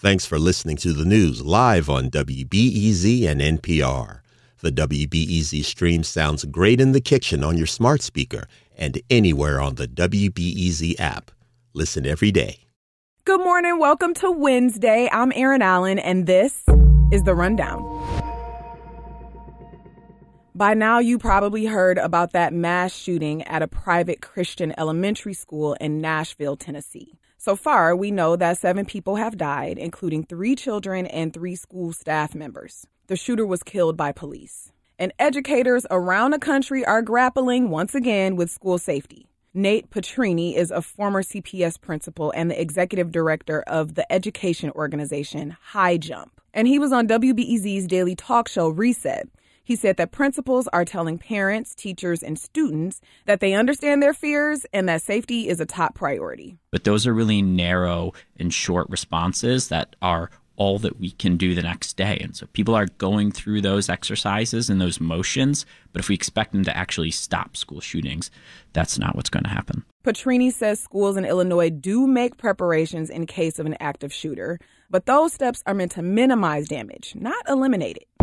Thanks for listening to the news live on WBEZ and NPR. The WBEZ stream sounds great in the kitchen on your smart speaker and anywhere on the WBEZ app. Listen every day. Good morning. Welcome to Wednesday. I'm Erin Allen, and this is The Rundown. By now, you probably heard about that mass shooting at a private Christian elementary school in Nashville, Tennessee. So far, we know that seven people have died, including three children and three school staff members. The shooter was killed by police. And educators around the country are grappling once again with school safety. Nate Petrini is a former CPS principal and the executive director of the education organization High Jump. And he was on WBEZ's daily talk show Reset, he said that principals are telling parents, teachers, and students that they understand their fears and that safety is a top priority. But those are really narrow and short responses that are all that we can do the next day. And so people are going through those exercises and those motions, but if we expect them to actually stop school shootings, that's not what's going to happen. Petrini says schools in Illinois do make preparations in case of an active shooter, but those steps are meant to minimize damage, not eliminate it.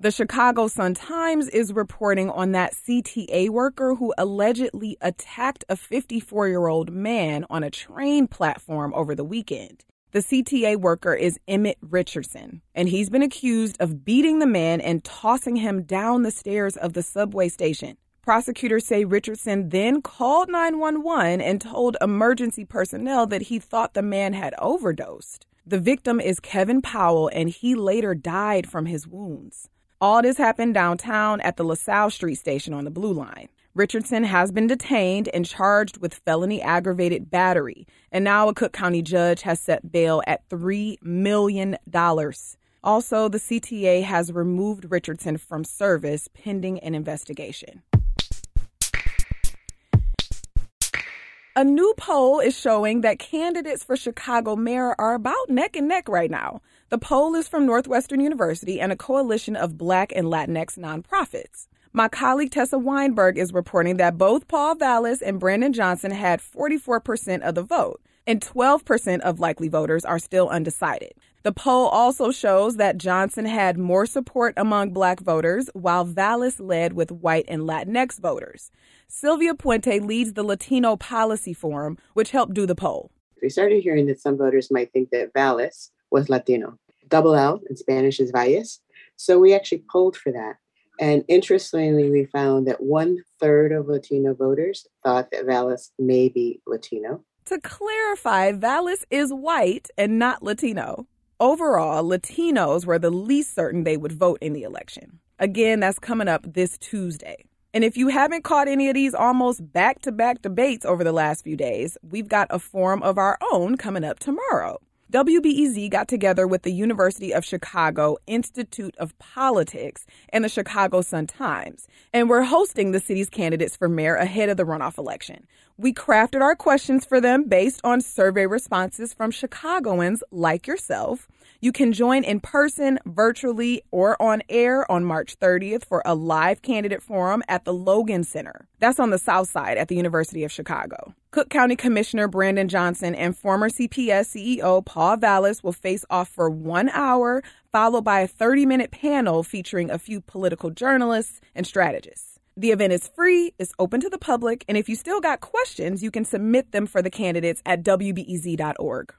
The Chicago Sun-Times is reporting on that CTA worker who allegedly attacked a 54 year old man on a train platform over the weekend. The CTA worker is Emmett Richardson, and he's been accused of beating the man and tossing him down the stairs of the subway station. Prosecutors say Richardson then called 911 and told emergency personnel that he thought the man had overdosed. The victim is Kevin Powell, and he later died from his wounds. All this happened downtown at the LaSalle Street station on the Blue Line. Richardson has been detained and charged with felony aggravated battery, and now a Cook County judge has set bail at $3 million. Also, the CTA has removed Richardson from service pending an investigation. A new poll is showing that candidates for Chicago mayor are about neck and neck right now. The poll is from Northwestern University and a coalition of Black and Latinx nonprofits. My colleague Tessa Weinberg is reporting that both Paul Vallas and Brandon Johnson had 44% of the vote, and 12% of likely voters are still undecided. The poll also shows that Johnson had more support among black voters, while Vallas led with white and Latinx voters. Sylvia Puente leads the Latino Policy Forum, which helped do the poll. We started hearing that some voters might think that Vallas was Latino. Double L in Spanish is Valles. So we actually polled for that. And interestingly, we found that one third of Latino voters thought that Vallas may be Latino. To clarify, Vallas is white and not Latino. Overall, Latinos were the least certain they would vote in the election. Again, that's coming up this Tuesday. And if you haven't caught any of these almost back to back debates over the last few days, we've got a forum of our own coming up tomorrow. WBEZ got together with the University of Chicago Institute of Politics and the Chicago Sun-Times, and we're hosting the city's candidates for mayor ahead of the runoff election. We crafted our questions for them based on survey responses from Chicagoans like yourself you can join in person, virtually, or on air on March 30th for a live candidate forum at the Logan Center. That's on the south side at the University of Chicago. Cook County Commissioner Brandon Johnson and former CPS CEO Paul Vallas will face off for one hour, followed by a 30 minute panel featuring a few political journalists and strategists. The event is free, it's open to the public, and if you still got questions, you can submit them for the candidates at WBEZ.org.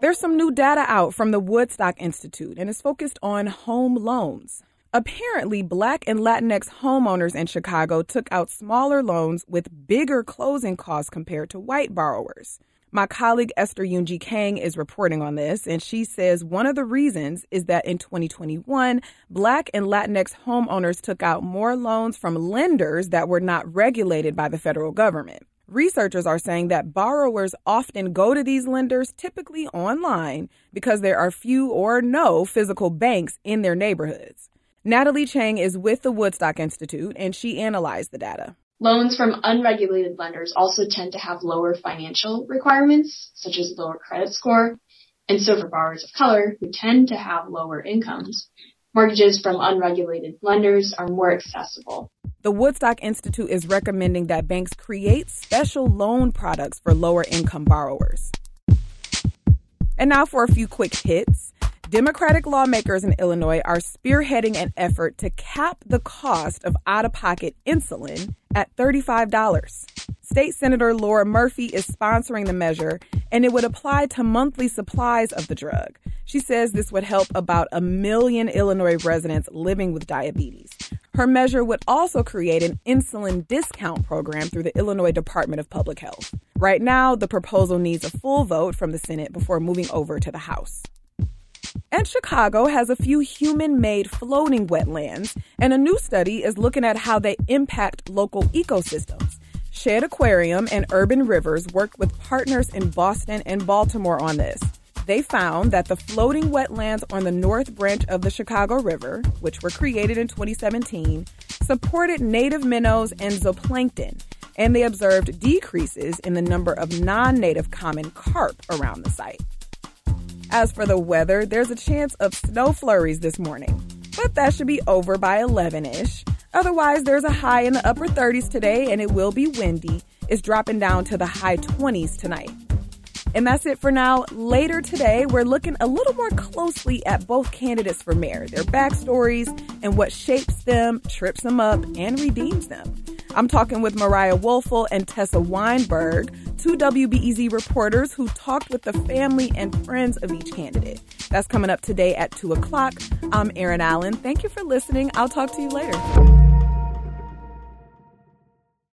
There's some new data out from the Woodstock Institute, and it's focused on home loans. Apparently, Black and Latinx homeowners in Chicago took out smaller loans with bigger closing costs compared to white borrowers. My colleague Esther Yoon-Ji Kang is reporting on this, and she says one of the reasons is that in 2021, Black and Latinx homeowners took out more loans from lenders that were not regulated by the federal government. Researchers are saying that borrowers often go to these lenders, typically online, because there are few or no physical banks in their neighborhoods. Natalie Chang is with the Woodstock Institute and she analyzed the data. Loans from unregulated lenders also tend to have lower financial requirements, such as lower credit score. And so for borrowers of color who tend to have lower incomes, mortgages from unregulated lenders are more accessible. The Woodstock Institute is recommending that banks create special loan products for lower income borrowers. And now for a few quick hits. Democratic lawmakers in Illinois are spearheading an effort to cap the cost of out of pocket insulin at $35. State Senator Laura Murphy is sponsoring the measure, and it would apply to monthly supplies of the drug. She says this would help about a million Illinois residents living with diabetes. Her measure would also create an insulin discount program through the Illinois Department of Public Health. Right now, the proposal needs a full vote from the Senate before moving over to the House. And Chicago has a few human made floating wetlands, and a new study is looking at how they impact local ecosystems. Shedd Aquarium and Urban Rivers worked with partners in Boston and Baltimore on this. They found that the floating wetlands on the North Branch of the Chicago River, which were created in 2017, supported native minnows and zooplankton, and they observed decreases in the number of non native common carp around the site. As for the weather, there's a chance of snow flurries this morning, but that should be over by 11 ish. Otherwise, there's a high in the upper 30s today and it will be windy. It's dropping down to the high 20s tonight. And that's it for now. Later today, we're looking a little more closely at both candidates for mayor, their backstories, and what shapes them, trips them up, and redeems them. I'm talking with Mariah Woelfel and Tessa Weinberg, two WBEZ reporters who talked with the family and friends of each candidate. That's coming up today at 2 o'clock. I'm Erin Allen. Thank you for listening. I'll talk to you later.